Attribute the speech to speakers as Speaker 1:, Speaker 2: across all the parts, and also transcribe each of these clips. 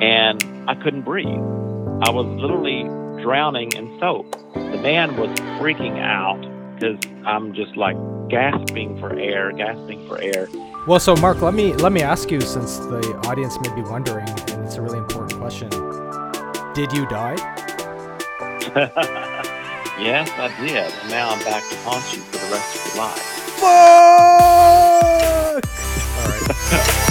Speaker 1: and I couldn't breathe. I was literally drowning in soap. The man was freaking out because I'm just like gasping for air, gasping for air.
Speaker 2: Well, so Mark, let me let me ask you, since the audience may be wondering, and it's a really important question. Did you die?
Speaker 1: yes, I did. And now I'm back to haunt you for the rest of your life.
Speaker 2: Fuck! All right.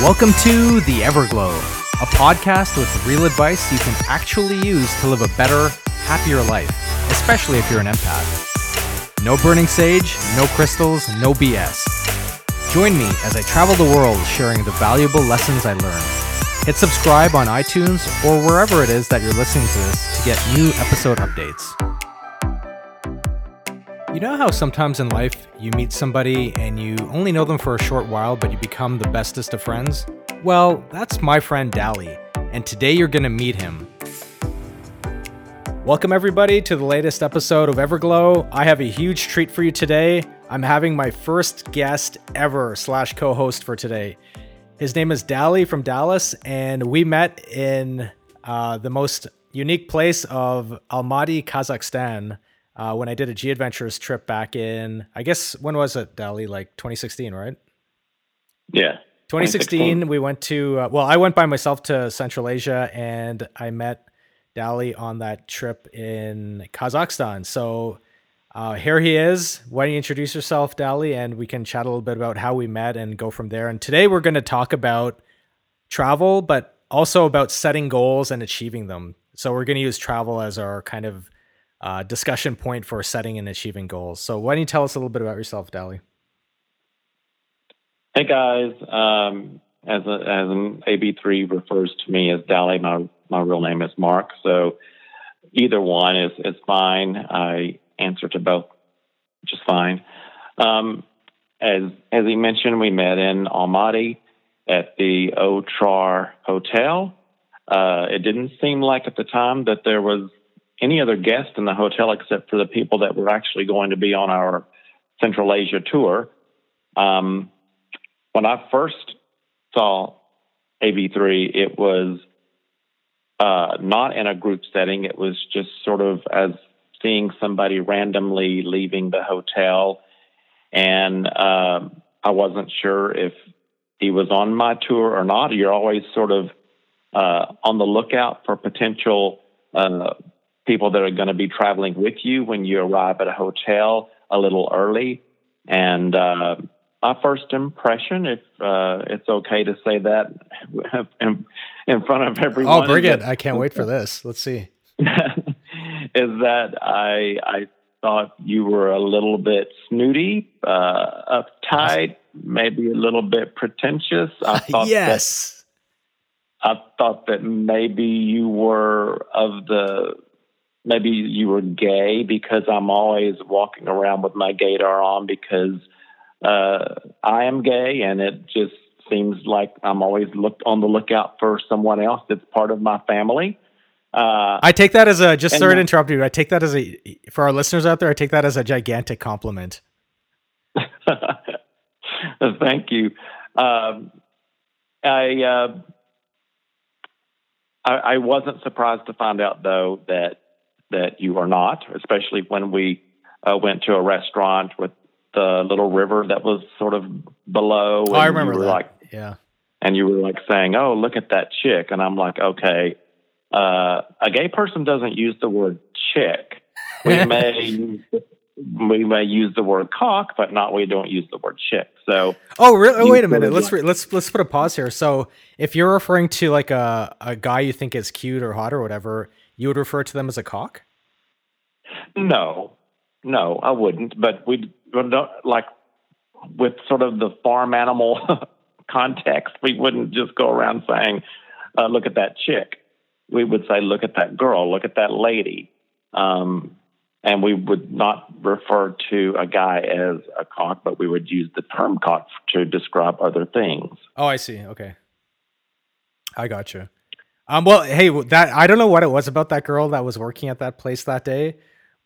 Speaker 2: Welcome to The Everglow, a podcast with real advice you can actually use to live a better, happier life, especially if you're an empath. No burning sage, no crystals, no BS. Join me as I travel the world sharing the valuable lessons I learned. Hit subscribe on iTunes or wherever it is that you're listening to this to get new episode updates. You know how sometimes in life you meet somebody and you only know them for a short while, but you become the bestest of friends? Well, that's my friend Dally, and today you're gonna meet him. Welcome, everybody, to the latest episode of Everglow. I have a huge treat for you today. I'm having my first guest ever slash co-host for today. His name is Dally from Dallas, and we met in uh, the most unique place of Almaty, Kazakhstan, uh, when I did a G Adventures trip back in, I guess, when was it, Dally? Like 2016, right?
Speaker 1: Yeah.
Speaker 2: 2016, we went to, uh, well, I went by myself to Central Asia and I met Dally on that trip in Kazakhstan. So uh, here he is. Why don't you introduce yourself, Dally, and we can chat a little bit about how we met and go from there. And today we're going to talk about travel, but also about setting goals and achieving them. So we're going to use travel as our kind of uh, discussion point for setting and achieving goals. So why don't you tell us a little bit about yourself, Dally?
Speaker 1: Hey guys, um, as a, as an AB3 refers to me as Dally, my my real name is Mark. So either one is, is fine. I answer to both just fine. Um, as, as he mentioned, we met in Almaty at the Otrar Hotel. Uh, it didn't seem like at the time that there was any other guest in the hotel except for the people that were actually going to be on our Central Asia tour. Um, when I first saw AB3, it was uh, not in a group setting. It was just sort of as seeing somebody randomly leaving the hotel. And uh, I wasn't sure if he was on my tour or not. You're always sort of uh, on the lookout for potential uh, people that are going to be traveling with you when you arrive at a hotel a little early. And uh, my first impression, if uh, it's okay to say that in, in front of everyone.
Speaker 2: Oh, bring it! I can't wait for this. Let's see.
Speaker 1: is that I I thought you were a little bit snooty, uh, uptight, maybe a little bit pretentious. I thought
Speaker 2: yes.
Speaker 1: That, I thought that maybe you were of the maybe you were gay because I'm always walking around with my gaydar on because uh, I am gay, and it just seems like I'm always looked on the lookout for someone else that's part of my family.
Speaker 2: Uh, I take that as a just sorry to interrupt you. I take that as a for our listeners out there. I take that as a gigantic compliment.
Speaker 1: Thank you. Um, I, uh, I I wasn't surprised to find out though that that you are not, especially when we uh, went to a restaurant with the little river that was sort of below.
Speaker 2: Oh, I remember that. Like, yeah.
Speaker 1: And you were like saying, "Oh, look at that chick," and I'm like, "Okay." Uh, a gay person doesn't use the word chick. We may we may use the word cock, but not we don't use the word chick. So
Speaker 2: oh, really? Oh, wait a minute. Let's re- let's let's put a pause here. So if you're referring to like a a guy you think is cute or hot or whatever, you would refer to them as a cock.
Speaker 1: No, no, I wouldn't. But we not like with sort of the farm animal context, we wouldn't just go around saying, uh, "Look at that chick." We would say, "Look at that girl. Look at that lady," um, and we would not refer to a guy as a cock, but we would use the term cock to describe other things.
Speaker 2: Oh, I see. Okay, I got you. Um, well, hey, that I don't know what it was about that girl that was working at that place that day,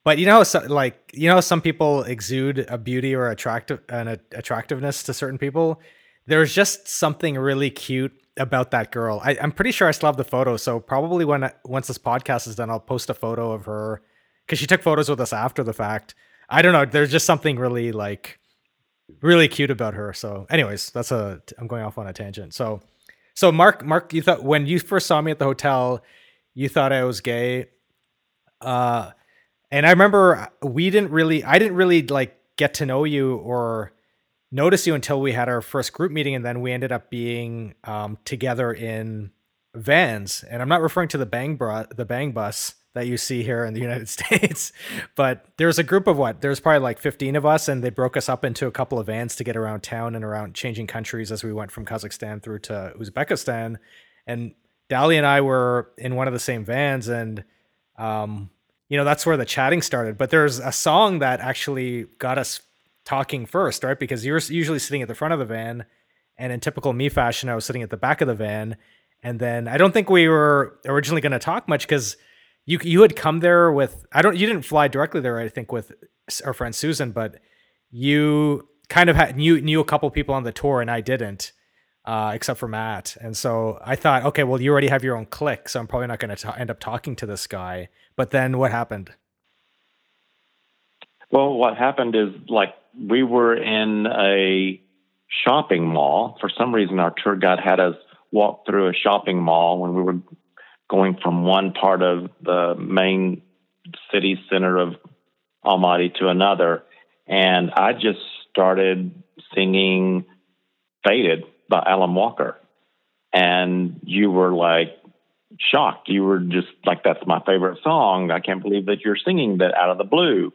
Speaker 2: but you know, so, like you know, some people exude a beauty or attractive an attractiveness to certain people. there's just something really cute about that girl. I, am pretty sure I still have the photo. So probably when once this podcast is done, I'll post a photo of her because she took photos with us after the fact. I don't know. There's just something really like really cute about her. So, anyways, that's a. I'm going off on a tangent. So, so Mark, Mark, you thought when you first saw me at the hotel, you thought I was gay. Uh, and I remember we didn't really, I didn't really like get to know you or notice you until we had our first group meeting, and then we ended up being um, together in vans. And I'm not referring to the bang bra- the bang bus that you see here in the United States. but there's a group of what? There's probably like 15 of us, and they broke us up into a couple of vans to get around town and around changing countries as we went from Kazakhstan through to Uzbekistan. And Dally and I were in one of the same vans, and um, you know that's where the chatting started. But there's a song that actually got us talking first, right? Because you're usually sitting at the front of the van, and in typical me fashion, I was sitting at the back of the van. And then I don't think we were originally going to talk much because you you had come there with I don't you didn't fly directly there I think with our friend Susan, but you kind of had knew knew a couple people on the tour and I didn't. Uh, except for Matt. And so I thought, okay, well, you already have your own clique, so I'm probably not going to end up talking to this guy. But then what happened?
Speaker 1: Well, what happened is like we were in a shopping mall. For some reason, our tour guide had us walk through a shopping mall when we were going from one part of the main city center of Almaty to another. And I just started singing Faded by Alan Walker. And you were like shocked. You were just like, that's my favorite song. I can't believe that you're singing that out of the blue.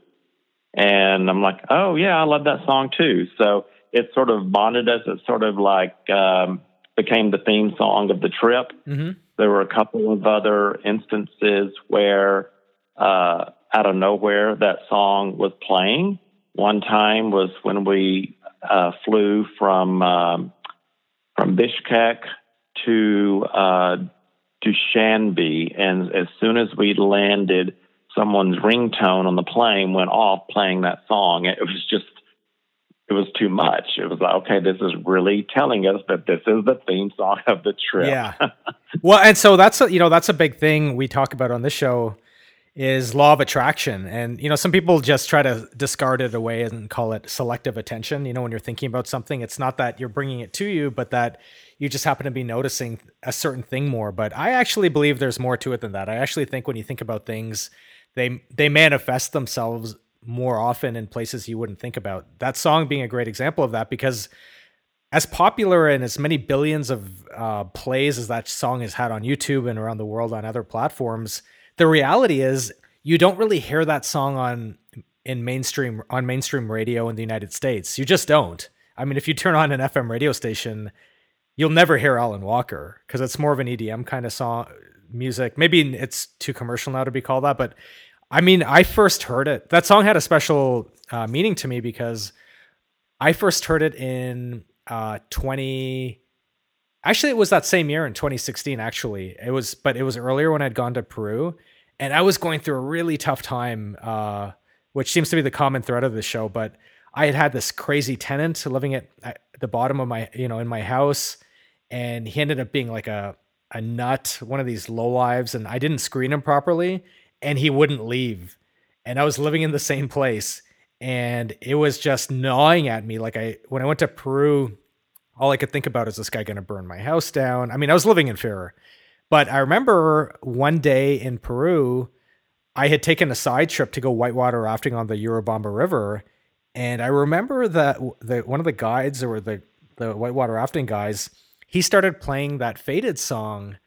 Speaker 1: And I'm like, oh, yeah, I love that song too. So it sort of bonded us. It sort of like um, became the theme song of the trip. Mm-hmm. There were a couple of other instances where, uh, out of nowhere, that song was playing. One time was when we uh, flew from um, from Bishkek to uh, Dushanbe, and as soon as we landed, someone's ringtone on the plane went off playing that song. It was just it was too much. It was like, okay, this is really telling us that this is the theme song of the trip.
Speaker 2: Yeah. well, and so that's a, you know that's a big thing we talk about on this show is law of attraction, and you know some people just try to discard it away and call it selective attention. You know, when you're thinking about something, it's not that you're bringing it to you, but that you just happen to be noticing a certain thing more. But I actually believe there's more to it than that. I actually think when you think about things, they they manifest themselves more often in places you wouldn't think about. That song being a great example of that because as popular and as many billions of uh, plays as that song has had on YouTube and around the world on other platforms, the reality is you don't really hear that song on in mainstream on mainstream radio in the United States. You just don't. I mean, if you turn on an FM radio station, you'll never hear Alan Walker because it's more of an EDM kind of song music. Maybe it's too commercial now to be called that, but I mean, I first heard it. That song had a special uh, meaning to me because I first heard it in uh, 20. Actually, it was that same year in 2016. Actually, it was, but it was earlier when I'd gone to Peru, and I was going through a really tough time, uh, which seems to be the common thread of the show. But I had had this crazy tenant living at, at the bottom of my, you know, in my house, and he ended up being like a a nut, one of these low lives, and I didn't screen him properly and he wouldn't leave. And I was living in the same place and it was just gnawing at me. Like I, when I went to Peru, all I could think about is this guy going to burn my house down. I mean, I was living in fear, but I remember one day in Peru, I had taken a side trip to go whitewater rafting on the Urubamba River, and I remember that the one of the guides or the the whitewater rafting guys, he started playing that faded song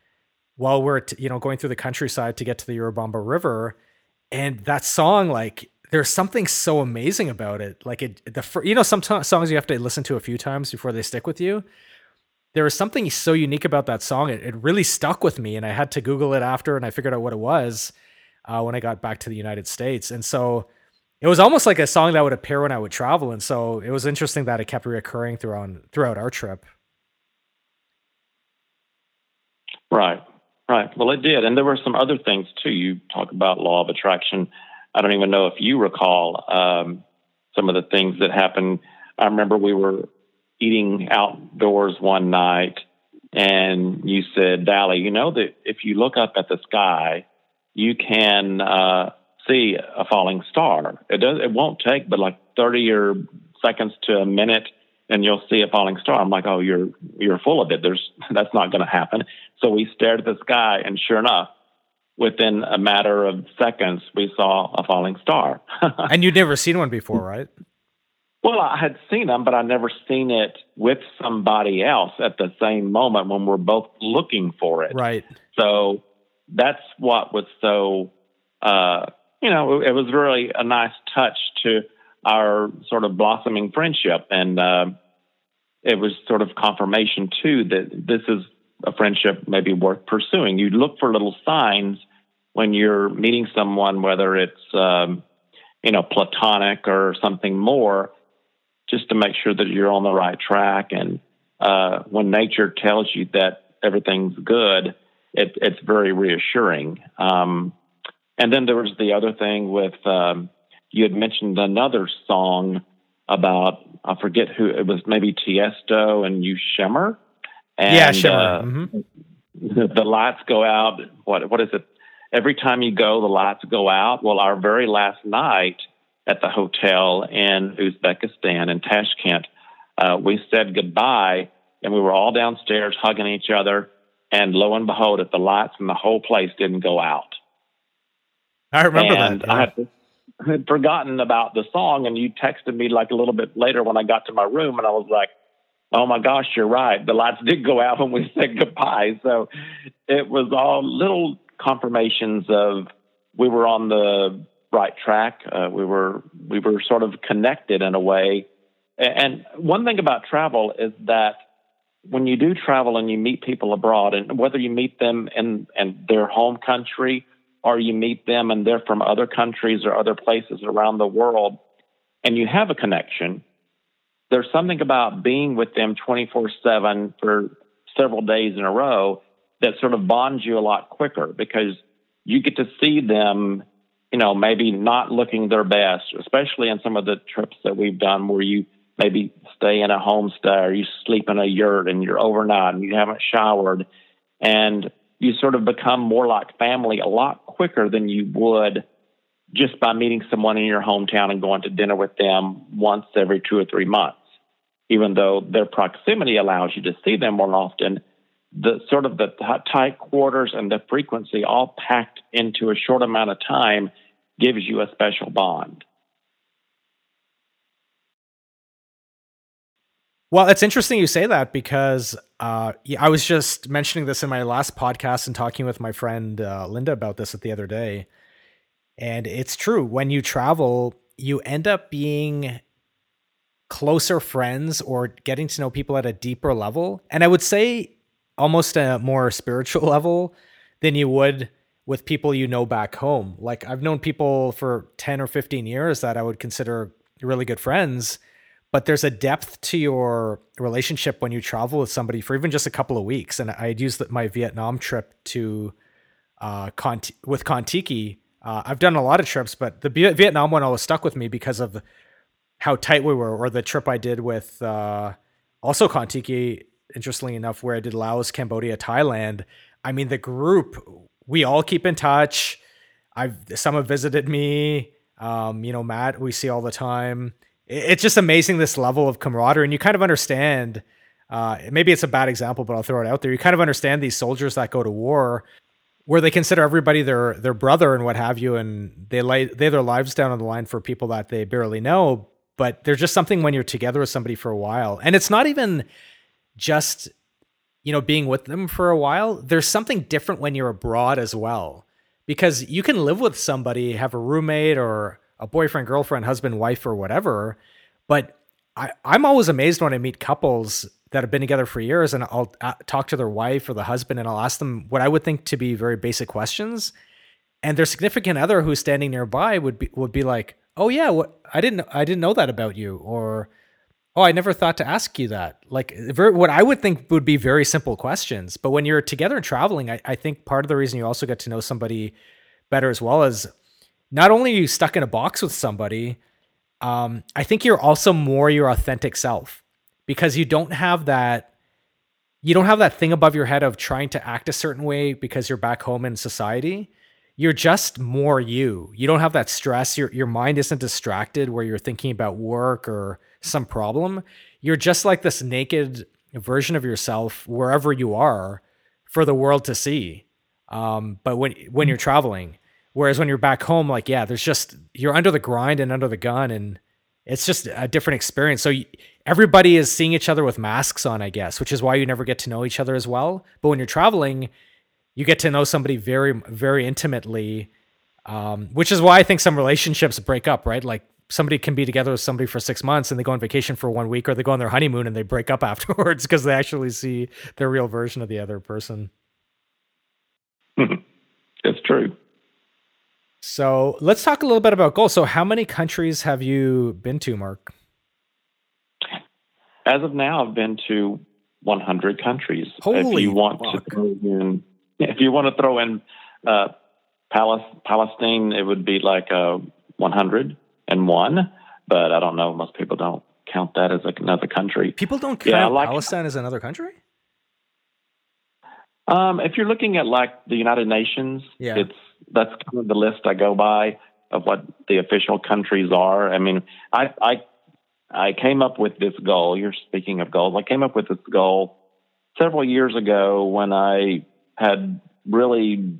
Speaker 2: while we're you know going through the countryside to get to the Urubamba River, and that song like there's something so amazing about it. Like it, the you know some t- songs you have to listen to a few times before they stick with you. There was something so unique about that song. It, it really stuck with me, and I had to Google it after, and I figured out what it was uh, when I got back to the United States. And so it was almost like a song that would appear when I would travel. And so it was interesting that it kept reoccurring throughout throughout our trip.
Speaker 1: Right. Right. Well, it did. And there were some other things too. You talk about law of attraction. I don't even know if you recall um, some of the things that happened. I remember we were eating outdoors one night, and you said, Dally, you know that if you look up at the sky, you can uh, see a falling star. It does. It won't take but like thirty or seconds to a minute, and you'll see a falling star. I'm like, oh, you're you're full of it. There's that's not going to happen. So we stared at the sky, and sure enough, within a matter of seconds, we saw a falling star.
Speaker 2: and you'd never seen one before, right?
Speaker 1: Well, I had seen them, but I never seen it with somebody else at the same moment when we're both looking for it.
Speaker 2: Right.
Speaker 1: So that's what was so, uh, you know, it was really a nice touch to our sort of blossoming friendship. And uh, it was sort of confirmation, too, that this is a friendship maybe worth pursuing. You look for little signs when you're meeting someone, whether it's, um, you know, platonic or something more just to make sure that you're on the right track. And uh, when nature tells you that everything's good, it, it's very reassuring. Um, and then there was the other thing with um, you had mentioned another song about I forget who it was, maybe Tiesto and you Shimmer.
Speaker 2: And, yeah, Shimmer. Uh, mm-hmm.
Speaker 1: the, the lights go out. What what is it? Every time you go, the lights go out. Well, our very last night, at the hotel in Uzbekistan in Tashkent. Uh, we said goodbye, and we were all downstairs hugging each other. And lo and behold, if the lights in the whole place didn't go out.
Speaker 2: I remember
Speaker 1: and
Speaker 2: that. Yeah.
Speaker 1: I had, had forgotten about the song, and you texted me like a little bit later when I got to my room, and I was like, "Oh my gosh, you're right. The lights did go out when we said goodbye." So it was all little confirmations of we were on the right track. Uh, we were we were sort of connected in a way. And one thing about travel is that when you do travel and you meet people abroad, and whether you meet them in, in their home country or you meet them and they're from other countries or other places around the world, and you have a connection, there's something about being with them 24 7 for several days in a row that sort of bonds you a lot quicker because you get to see them you know, maybe not looking their best, especially in some of the trips that we've done where you maybe stay in a homestay or you sleep in a yurt and you're overnight and you haven't showered. And you sort of become more like family a lot quicker than you would just by meeting someone in your hometown and going to dinner with them once every two or three months. Even though their proximity allows you to see them more often, the sort of the tight quarters and the frequency all packed into a short amount of time gives you a special bond.
Speaker 2: Well, it's interesting you say that because uh, I was just mentioning this in my last podcast and talking with my friend uh, Linda about this the other day. And it's true. When you travel, you end up being closer friends or getting to know people at a deeper level. And I would say almost a more spiritual level than you would with people you know back home. Like I've known people for 10 or 15 years that I would consider really good friends, but there's a depth to your relationship when you travel with somebody for even just a couple of weeks. And I'd use my Vietnam trip to uh, with Contiki. Uh, I've done a lot of trips, but the Vietnam one always stuck with me because of how tight we were, or the trip I did with uh, also Contiki, interestingly enough, where I did Laos, Cambodia, Thailand. I mean, the group we all keep in touch. I've some have visited me. Um, you know, Matt, we see all the time. It's just amazing this level of camaraderie, and you kind of understand. Uh, maybe it's a bad example, but I'll throw it out there. You kind of understand these soldiers that go to war, where they consider everybody their their brother and what have you, and they lay they their lives down on the line for people that they barely know. But there's just something when you're together with somebody for a while, and it's not even just you know, being with them for a while, there's something different when you're abroad as well. Because you can live with somebody, have a roommate or a boyfriend, girlfriend, husband, wife, or whatever. But I, I'm always amazed when I meet couples that have been together for years and I'll uh, talk to their wife or the husband and I'll ask them what I would think to be very basic questions. And their significant other who's standing nearby would be would be like, "Oh yeah, what I didn't I didn't know that about you," or Oh, I never thought to ask you that. Like, very, what I would think would be very simple questions. But when you're together and traveling, I, I think part of the reason you also get to know somebody better as well is not only are you stuck in a box with somebody, um, I think you're also more your authentic self because you don't have that you don't have that thing above your head of trying to act a certain way because you're back home in society. You're just more you. You don't have that stress. Your your mind isn't distracted where you're thinking about work or some problem. You're just like this naked version of yourself wherever you are for the world to see. Um, but when when you're traveling, whereas when you're back home, like yeah, there's just you're under the grind and under the gun, and it's just a different experience. So everybody is seeing each other with masks on, I guess, which is why you never get to know each other as well. But when you're traveling, you get to know somebody very, very intimately, um, which is why I think some relationships break up, right? Like somebody can be together with somebody for six months and they go on vacation for one week or they go on their honeymoon and they break up afterwards because they actually see their real version of the other person.
Speaker 1: it's true.
Speaker 2: So let's talk a little bit about goals. So, how many countries have you been to, Mark?
Speaker 1: As of now, I've been to 100 countries.
Speaker 2: Holy
Speaker 1: if you want
Speaker 2: fuck.
Speaker 1: to throw in, if you want to throw in uh, Palestine, it would be like uh, 101. But I don't know. Most people don't count that as another country.
Speaker 2: People don't count
Speaker 1: Yeah, like-
Speaker 2: Palestine as another country.
Speaker 1: Um, if you're looking at like the United Nations,
Speaker 2: Yeah.
Speaker 1: it's that's kind of the list I go by of what the official countries are. I mean, I I I came up with this goal. You're speaking of goals. I came up with this goal several years ago when I had really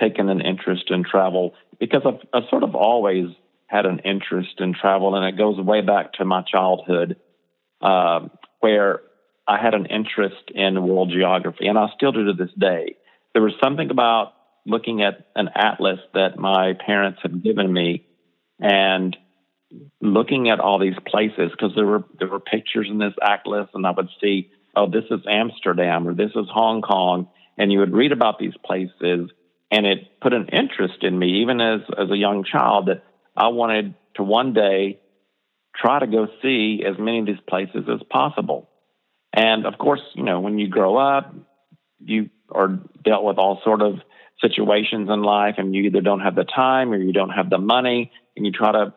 Speaker 1: taken an interest in travel because I've, I've sort of always had an interest in travel, and it goes way back to my childhood, um, where I had an interest in world geography, and I still do to this day. There was something about looking at an atlas that my parents had given me, and looking at all these places because there were there were pictures in this atlas, and I would see, oh, this is Amsterdam or this is Hong Kong, and you would read about these places, and it put an interest in me, even as as a young child, that I wanted to one day try to go see as many of these places as possible. And of course, you know, when you grow up, you are dealt with all sort of situations in life, and you either don't have the time or you don't have the money, and you try to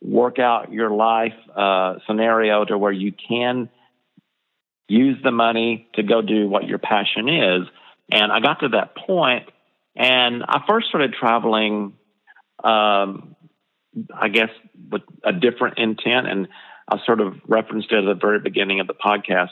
Speaker 1: work out your life uh, scenario to where you can use the money to go do what your passion is. And I got to that point, and I first started traveling, um, I guess, with a different intent. And I sort of referenced it at the very beginning of the podcast.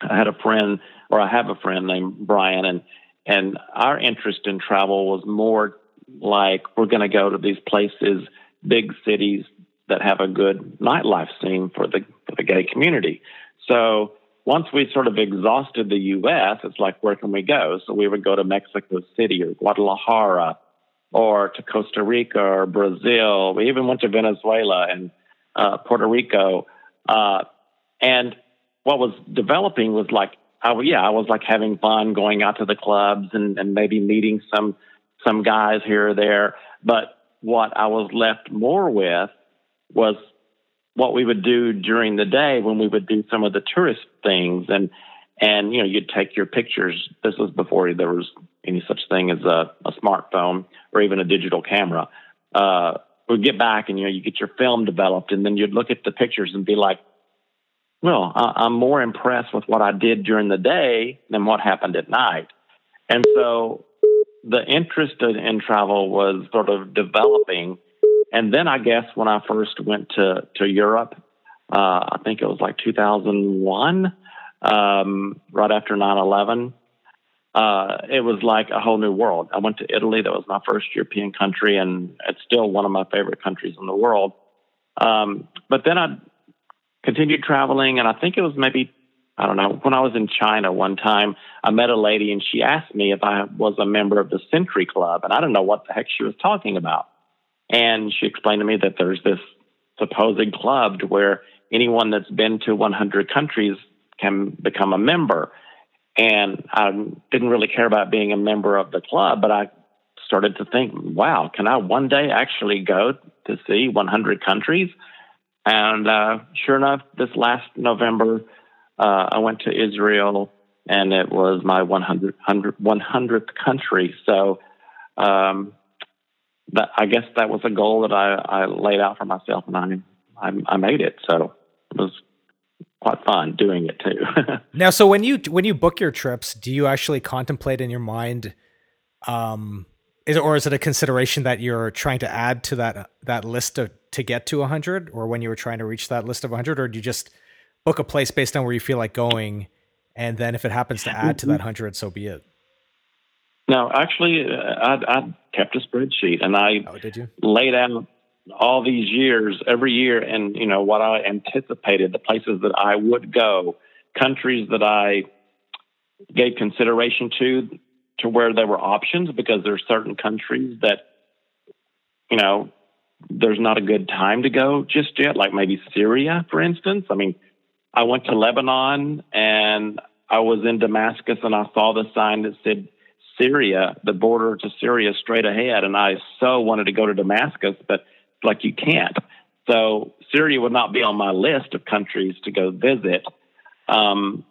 Speaker 1: I had a friend, or I have a friend named Brian, and and our interest in travel was more like we're going to go to these places, big cities that have a good nightlife scene for the for the gay community. So once we sort of exhausted the U.S., it's like where can we go? So we would go to Mexico City or Guadalajara, or to Costa Rica or Brazil. We even went to Venezuela and uh, Puerto Rico. Uh, and what was developing was like, I, yeah, I was like having fun going out to the clubs and, and maybe meeting some some guys here or there. But what I was left more with was what we would do during the day when we would do some of the tourist things. And and you know you'd take your pictures. This was before there was any such thing as a, a smartphone or even a digital camera. Uh we'd get back and you know you get your film developed and then you'd look at the pictures and be like well I, i'm more impressed with what i did during the day than what happened at night and so the interest in, travel was sort of developing and then I guess when I first went to to Europe, uh, I think it was like 2001, um, right after 9/11. Uh, it was like a whole new world. I went to Italy. That was my first European country, and it's still one of my favorite countries in the world. Um, but then I continued traveling, and I think it was maybe I don't know when I was in China one time. I met a lady, and she asked me if I was a member of the Century Club, and I don't know what the heck she was talking about. And she explained to me that there's this supposed club to where anyone that's been to 100 countries can become a member. And I didn't really care about being a member of the club, but I started to think, wow, can I one day actually go to see 100 countries? And uh, sure enough, this last November, uh, I went to Israel and it was my 100, 100th country. So, um, that I guess that was a goal that I, I laid out for myself, and I, I I made it. So it was quite fun doing it too.
Speaker 2: now, so when you when you book your trips, do you actually contemplate in your mind, um, is it, or is it a consideration that you're trying to add to that that list of to get to 100, or when you were trying to reach that list of 100, or do you just book a place based on where you feel like going, and then if it happens to add to that 100, so be it.
Speaker 1: No, actually, uh, I, I kept a spreadsheet and I
Speaker 2: oh, did you?
Speaker 1: laid out all these years, every year, and you know what I anticipated, the places that I would go, countries that I gave consideration to, to where there were options, because there's certain countries that, you know, there's not a good time to go just yet, like maybe Syria, for instance. I mean, I went to Lebanon and I was in Damascus and I saw the sign that said Syria, the border to Syria straight ahead. And I so wanted to go to Damascus, but like you can't. So Syria would not be on my list of countries to go visit. Um,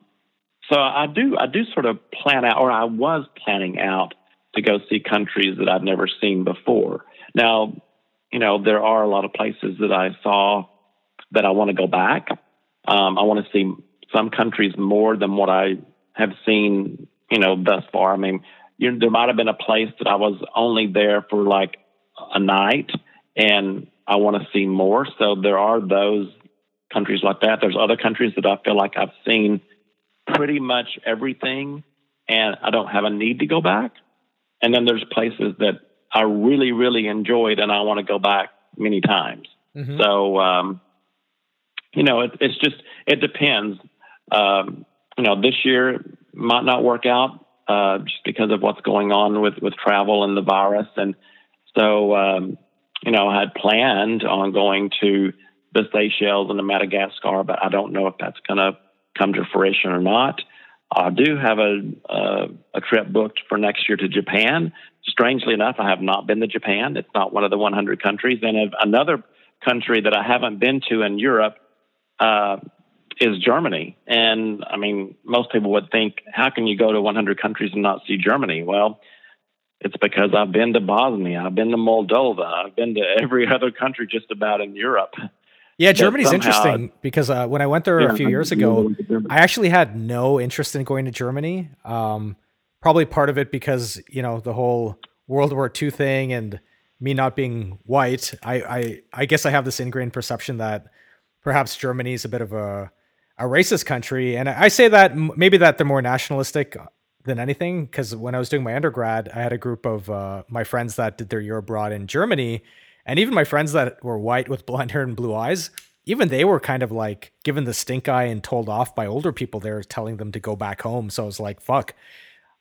Speaker 1: so I do, I do sort of plan out, or I was planning out to go see countries that I've never seen before. Now, you know, there are a lot of places that I saw that I want to go back. Um, I want to see some countries more than what I have seen, you know, thus far. I mean, you, there might have been a place that I was only there for like a night and I want to see more. So there are those countries like that. There's other countries that I feel like I've seen pretty much everything and I don't have a need to go back. And then there's places that I really, really enjoyed and I want to go back many times. Mm-hmm. So, um, you know, it, it's just, it depends. Um, you know, this year might not work out uh, just because of what's going on with, with travel and the virus. And so, um, you know, I had planned on going to the Seychelles and the Madagascar, but I don't know if that's going to come to fruition or not. I do have a, a, a trip booked for next year to Japan. Strangely enough, I have not been to Japan. It's not one of the 100 countries. And another country that I haven't been to in Europe uh, is Germany. And I mean, most people would think, how can you go to 100 countries and not see Germany? Well, it's because I've been to Bosnia, I've been to Moldova, I've been to every other country just about in Europe.
Speaker 2: Yeah, Germany's interesting because uh, when I went there yeah, a few years ago, I actually had no interest in going to Germany. Um, probably part of it because you know the whole World War II thing and me not being white. I I, I guess I have this ingrained perception that perhaps Germany is a bit of a a racist country, and I say that maybe that they're more nationalistic than anything because when I was doing my undergrad, I had a group of uh, my friends that did their year abroad in Germany, and even my friends that were white with blonde hair and blue eyes, even they were kind of like given the stink eye and told off by older people there, telling them to go back home. So I was like, "Fuck."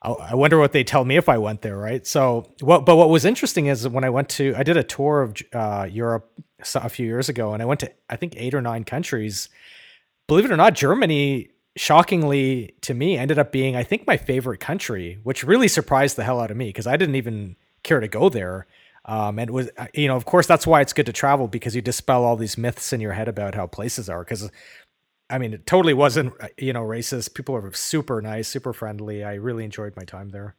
Speaker 2: I wonder what they tell me if I went there, right? So, what? But what was interesting is when I went to, I did a tour of uh, Europe a few years ago, and I went to I think eight or nine countries. Believe it or not, Germany shockingly to me ended up being I think my favorite country, which really surprised the hell out of me because I didn't even care to go there. Um, and it was you know of course that's why it's good to travel because you dispel all these myths in your head about how places are because I mean it totally wasn't you know racist. People were super nice, super friendly. I really enjoyed my time there.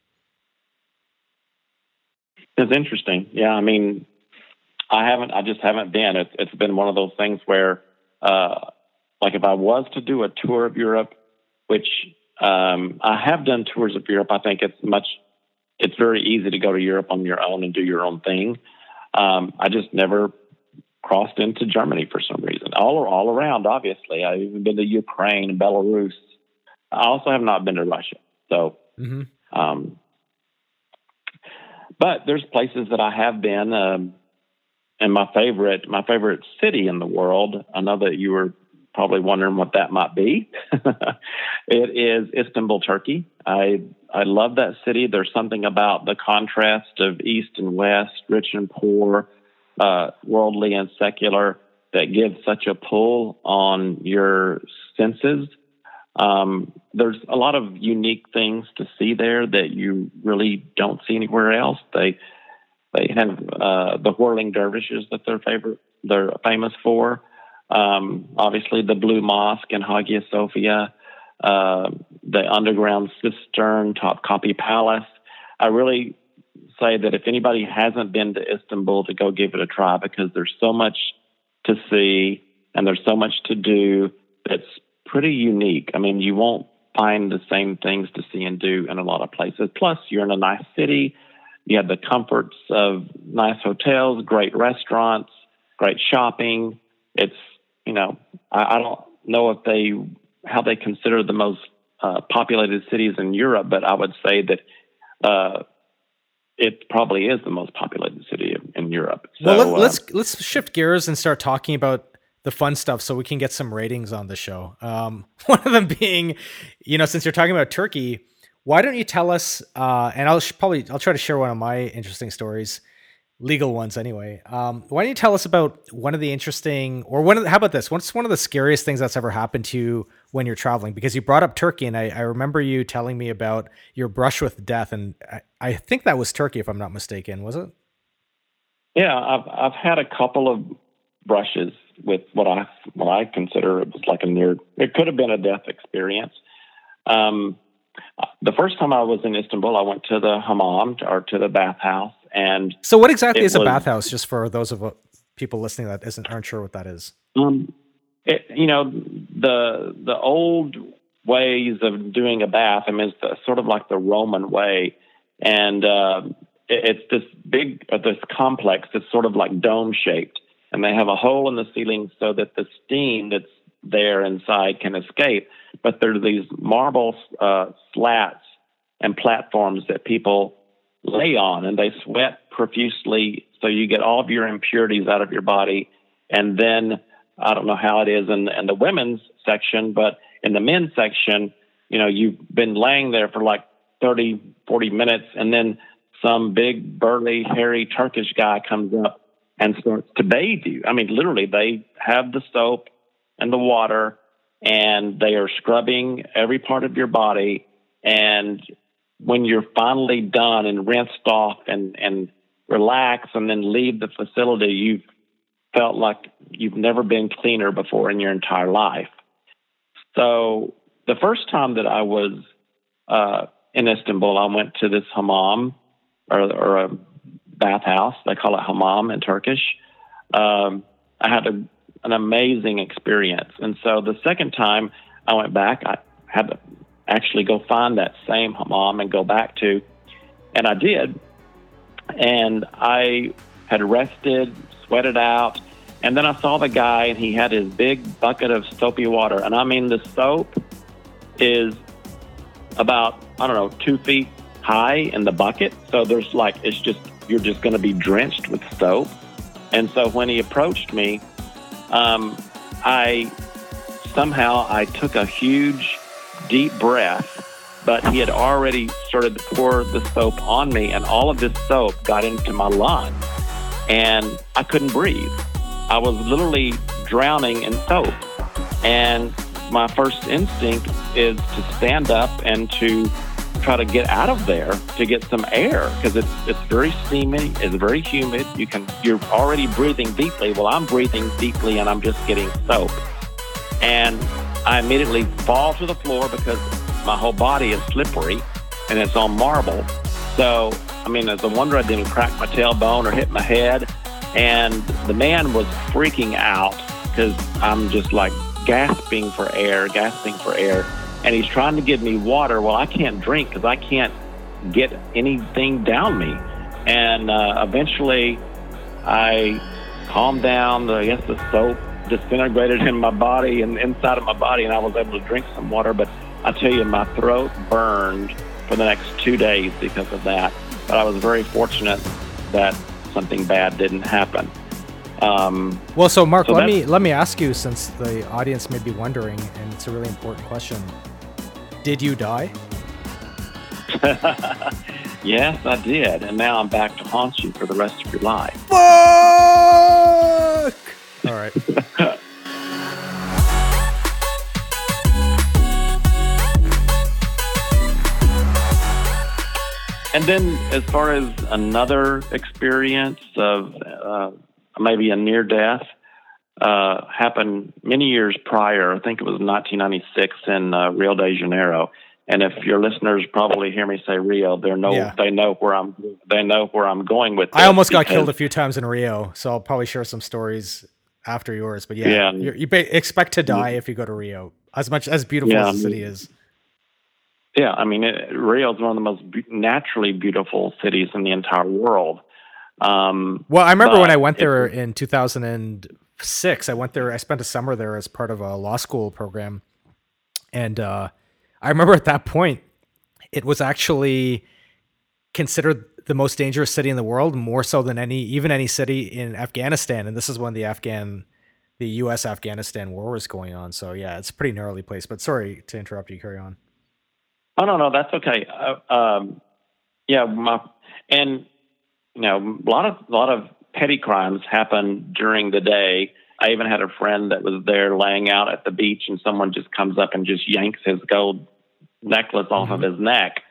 Speaker 1: It's interesting. Yeah, I mean, I haven't. I just haven't been. It's it's been one of those things where. Uh, like if I was to do a tour of Europe, which um, I have done tours of Europe, I think it's much, it's very easy to go to Europe on your own and do your own thing. Um, I just never crossed into Germany for some reason. All all around, obviously. I've even been to Ukraine and Belarus. I also have not been to Russia. So, mm-hmm. um, but there's places that I have been. Um, and my favorite, my favorite city in the world. I know that you were probably wondering what that might be. it is Istanbul, Turkey. I I love that city. There's something about the contrast of east and west, rich and poor, uh, worldly and secular, that gives such a pull on your senses. Um, there's a lot of unique things to see there that you really don't see anywhere else. They they have uh, the whirling dervishes that they're favorite they're famous for. Um, obviously, the Blue Mosque in Hagia Sophia, uh, the underground cistern, Topkapi Palace. I really say that if anybody hasn't been to Istanbul, to go give it a try because there's so much to see and there's so much to do that's pretty unique. I mean, you won't find the same things to see and do in a lot of places. Plus, you're in a nice city. You have the comforts of nice hotels, great restaurants, great shopping. It's you know I, I don't know if they how they consider the most uh, populated cities in Europe, but I would say that uh, it probably is the most populated city in Europe.
Speaker 2: So, well, let, us uh, let's shift gears and start talking about the fun stuff so we can get some ratings on the show. Um, one of them being, you know, since you're talking about Turkey, why don't you tell us? Uh, and I'll sh- probably I'll try to share one of my interesting stories, legal ones anyway. Um, why don't you tell us about one of the interesting, or one of the, how about this? What's one of the scariest things that's ever happened to you when you're traveling? Because you brought up Turkey, and I, I remember you telling me about your brush with death, and I, I think that was Turkey, if I'm not mistaken. Was it?
Speaker 1: Yeah, I've I've had a couple of brushes with what I what I consider it was like a near. It could have been a death experience. Um, the first time I was in Istanbul, I went to the hammam or to the bathhouse, and
Speaker 2: so what exactly is was, a bathhouse? Just for those of uh, people listening that isn't aren't sure what that is.
Speaker 1: Um, it, you know the the old ways of doing a bath. I mean, it's sort of like the Roman way, and uh, it, it's this big, uh, this complex that's sort of like dome shaped and they have a hole in the ceiling so that the steam that's there inside can escape. But there are these marble uh, slats and platforms that people lay on, and they sweat profusely, so you get all of your impurities out of your body. And then I don't know how it is in, in the women's section, but in the men's section, you know, you've been laying there for like 30, 40 minutes, and then some big, burly, hairy Turkish guy comes up and starts to bathe you. I mean, literally, they have the soap and the water, and they are scrubbing every part of your body. And when you're finally done and rinsed off and, and relax and then leave the facility, you've felt like you've never been cleaner before in your entire life. So the first time that I was uh, in Istanbul, I went to this hammam or, or a bathhouse. They call it hammam in Turkish. Um, I had a, an amazing experience. And so the second time I went back, I had to actually go find that same hammam and go back to, and I did. And I had rested, sweated out, and then I saw the guy, and he had his big bucket of soapy water. And I mean, the soap is about, I don't know, two feet high in the bucket. So there's like, it's just you're just going to be drenched with soap. And so when he approached me, um, I somehow I took a huge, deep breath, but he had already started to pour the soap on me, and all of this soap got into my lungs, and I couldn't breathe. I was literally drowning in soap, and my first instinct is to stand up and to try to get out of there to get some air because it's it's very steamy, it's very humid. You can you're already breathing deeply. Well, I'm breathing deeply and I'm just getting soap, and I immediately fall to the floor because my whole body is slippery and it's on marble. So I mean, it's a wonder I didn't crack my tailbone or hit my head. And the man was freaking out because I'm just like gasping for air, gasping for air and he's trying to give me water. Well, I can't drink because I can't get anything down me. And uh, eventually, I calmed down. I guess the soap disintegrated in my body and inside of my body, and I was able to drink some water. But I tell you, my throat burned for the next two days because of that. But I was very fortunate that something bad didn't happen.
Speaker 2: Um, well, so Mark, so let me let me ask you, since the audience may be wondering, and it's a really important question. Did you die?
Speaker 1: yes, I did, and now I'm back to haunt you for the rest of your life.
Speaker 2: Fuck! All right.
Speaker 1: and then, as far as another experience of uh, maybe a near death, uh, happened many years prior. I think it was 1996 in uh, Rio de Janeiro. And if your listeners probably hear me say Rio, they know yeah. they know where I'm they know where I'm going with.
Speaker 2: I almost got killed a few times in Rio, so I'll probably share some stories after yours. But yeah, yeah. you expect to die if you go to Rio. As much as beautiful yeah, as the city is.
Speaker 1: Yeah, I mean, it, Rio is one of the most be- naturally beautiful cities in the entire world. Um,
Speaker 2: well, I remember when I went there it, in 2006. I went there. I spent a summer there as part of a law school program, and uh, I remember at that point, it was actually considered the most dangerous city in the world, more so than any, even any city in Afghanistan. And this is when the Afghan, the U.S. Afghanistan war was going on. So yeah, it's a pretty gnarly place. But sorry to interrupt you. Carry on.
Speaker 1: Oh no, no, that's okay. Uh, um, yeah, my, and you know, a lot of a lot of petty crimes happen during the day. I even had a friend that was there laying out at the beach, and someone just comes up and just yanks his gold necklace off mm-hmm. of his neck,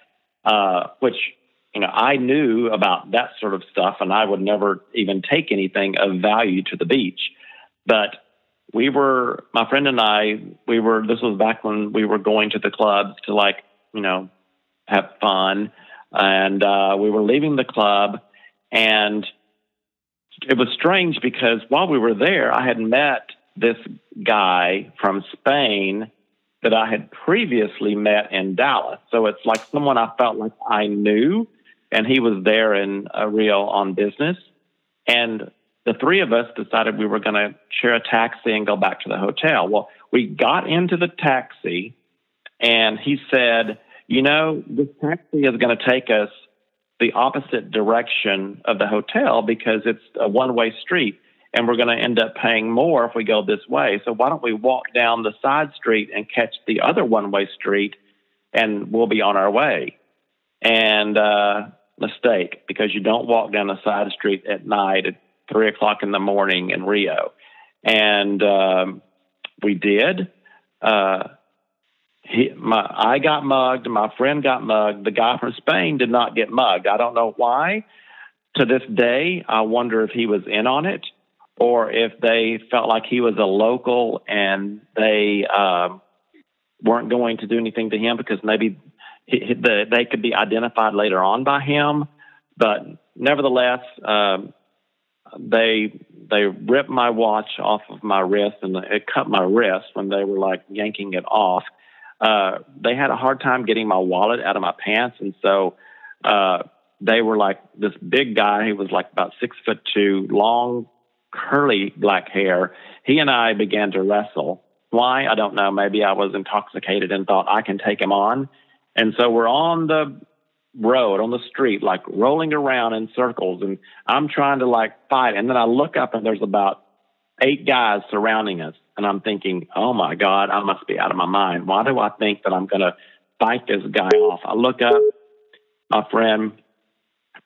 Speaker 1: uh, which you know I knew about that sort of stuff, and I would never even take anything of value to the beach. But we were, my friend and I, we were. This was back when we were going to the clubs to like you know, have fun. And uh, we were leaving the club, and it was strange because while we were there, I had met this guy from Spain that I had previously met in Dallas. So it's like someone I felt like I knew, and he was there in uh, Rio on business. And the three of us decided we were going to share a taxi and go back to the hotel. Well, we got into the taxi, and he said, You know, this taxi is going to take us the opposite direction of the hotel because it's a one way street and we're going to end up paying more if we go this way. So why don't we walk down the side street and catch the other one way street and we'll be on our way? And uh, mistake because you don't walk down the side street at night at three o'clock in the morning in Rio. And um, we did. Uh, he, my, I got mugged. My friend got mugged. The guy from Spain did not get mugged. I don't know why. To this day, I wonder if he was in on it or if they felt like he was a local and they uh, weren't going to do anything to him because maybe he, the, they could be identified later on by him. But nevertheless, um, they they ripped my watch off of my wrist and it cut my wrist when they were like yanking it off uh, they had a hard time getting my wallet out of my pants, and so uh, they were like this big guy. He was like about six foot two, long, curly black hair. He and I began to wrestle. Why? I don't know. Maybe I was intoxicated and thought I can take him on. And so we're on the road, on the street, like rolling around in circles. And I'm trying to like fight. And then I look up and there's about eight guys surrounding us. And I'm thinking, oh my God, I must be out of my mind. Why do I think that I'm going to fight this guy off? I look up, my friend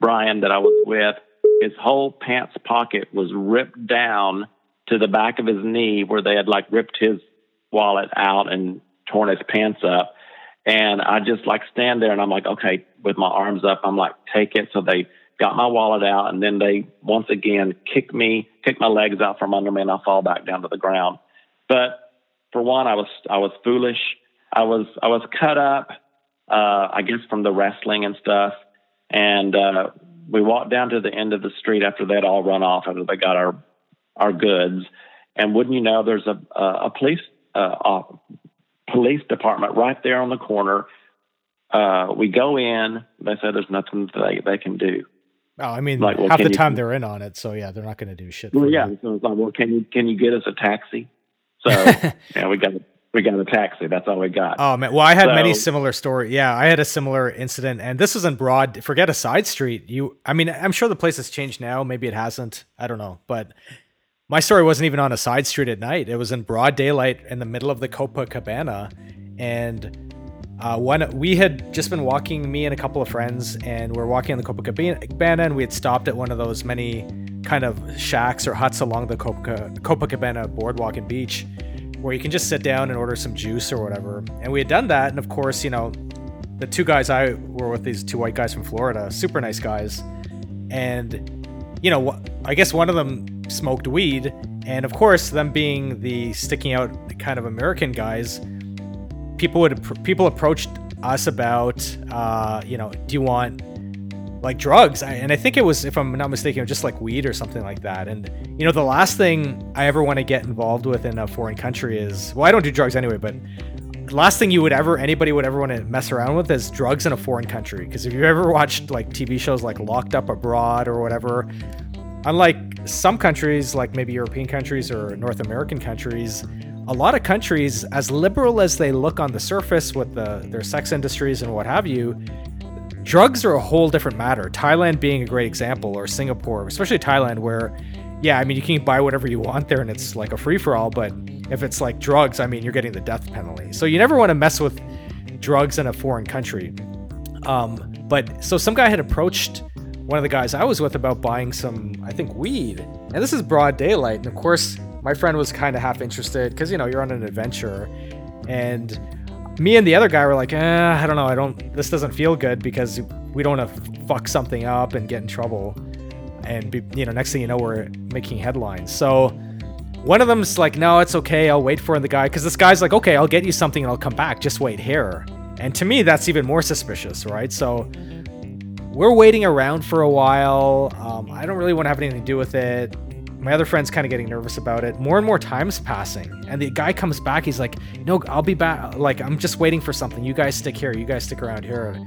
Speaker 1: Brian that I was with, his whole pants pocket was ripped down to the back of his knee where they had like ripped his wallet out and torn his pants up. And I just like stand there and I'm like, okay, with my arms up, I'm like, take it. So they got my wallet out, and then they once again kick me, kick my legs out from under me, and I fall back down to the ground. But for one, I was I was foolish. I was I was cut up, uh, I guess, from the wrestling and stuff. And uh, we walked down to the end of the street after they'd all run off after they got our our goods. And wouldn't you know, there's a a, a police uh, a police department right there on the corner. Uh, we go in. They said there's nothing they they can do.
Speaker 2: Oh, I mean, like, well, half the time you, they're in on it, so yeah, they're not going to do shit.
Speaker 1: Well, yeah, so it's like, well, can you can you get us a taxi? So yeah, we got we got a taxi. That's all we got.
Speaker 2: Oh man, well, I had so, many similar stories. Yeah, I had a similar incident, and this was in Broad. Forget a side street. You, I mean, I'm sure the place has changed now. Maybe it hasn't. I don't know, but my story wasn't even on a side street at night. It was in broad daylight in the middle of the Copacabana, and uh, one we had just been walking, me and a couple of friends, and we're walking on the Copacabana, and we had stopped at one of those many kind of shacks or huts along the Copacabana boardwalk and beach, where you can just sit down and order some juice or whatever. And we had done that, and of course, you know, the two guys I were with, these two white guys from Florida, super nice guys, and you know, I guess one of them smoked weed, and of course, them being the sticking out kind of American guys people would people approached us about uh, you know do you want like drugs. I, and I think it was, if I'm not mistaken, just like weed or something like that. And you know, the last thing I ever want to get involved with in a foreign country is well, I don't do drugs anyway, but the last thing you would ever anybody would ever want to mess around with is drugs in a foreign country. Because if you've ever watched like TV shows like Locked Up Abroad or whatever, unlike some countries, like maybe European countries or North American countries, a lot of countries, as liberal as they look on the surface with the, their sex industries and what have you, drugs are a whole different matter. Thailand being a great example, or Singapore, especially Thailand, where, yeah, I mean, you can buy whatever you want there and it's like a free for all, but if it's like drugs, I mean, you're getting the death penalty. So you never want to mess with drugs in a foreign country. Um, but so some guy had approached one of the guys I was with about buying some, I think, weed. And this is broad daylight. And of course, my friend was kind of half interested because, you know, you're on an adventure. And me and the other guy were like, eh, I don't know. I don't, this doesn't feel good because we don't want to fuck something up and get in trouble. And, be, you know, next thing you know, we're making headlines. So one of them's like, no, it's okay. I'll wait for the guy. Because this guy's like, okay, I'll get you something and I'll come back. Just wait here. And to me, that's even more suspicious, right? So we're waiting around for a while. Um, I don't really want to have anything to do with it. My other friend's kind of getting nervous about it. More and more time's passing, and the guy comes back. He's like, "No, I'll be back. Like, I'm just waiting for something. You guys stick here. You guys stick around here."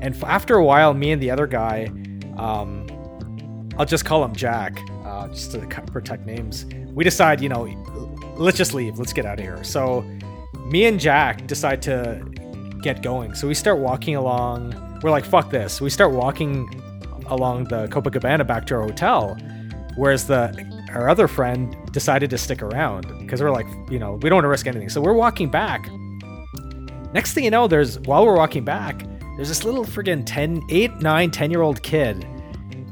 Speaker 2: And after a while, me and the other guy, um, I'll just call him Jack, uh, just to protect names. We decide, you know, let's just leave. Let's get out of here. So, me and Jack decide to get going. So we start walking along. We're like, "Fuck this." We start walking along the Copacabana back to our hotel, whereas the our other friend decided to stick around because we're like, you know, we don't want to risk anything. So we're walking back. Next thing you know, there's while we're walking back, there's this little friggin' 10, 8, 9, 10 year old kid.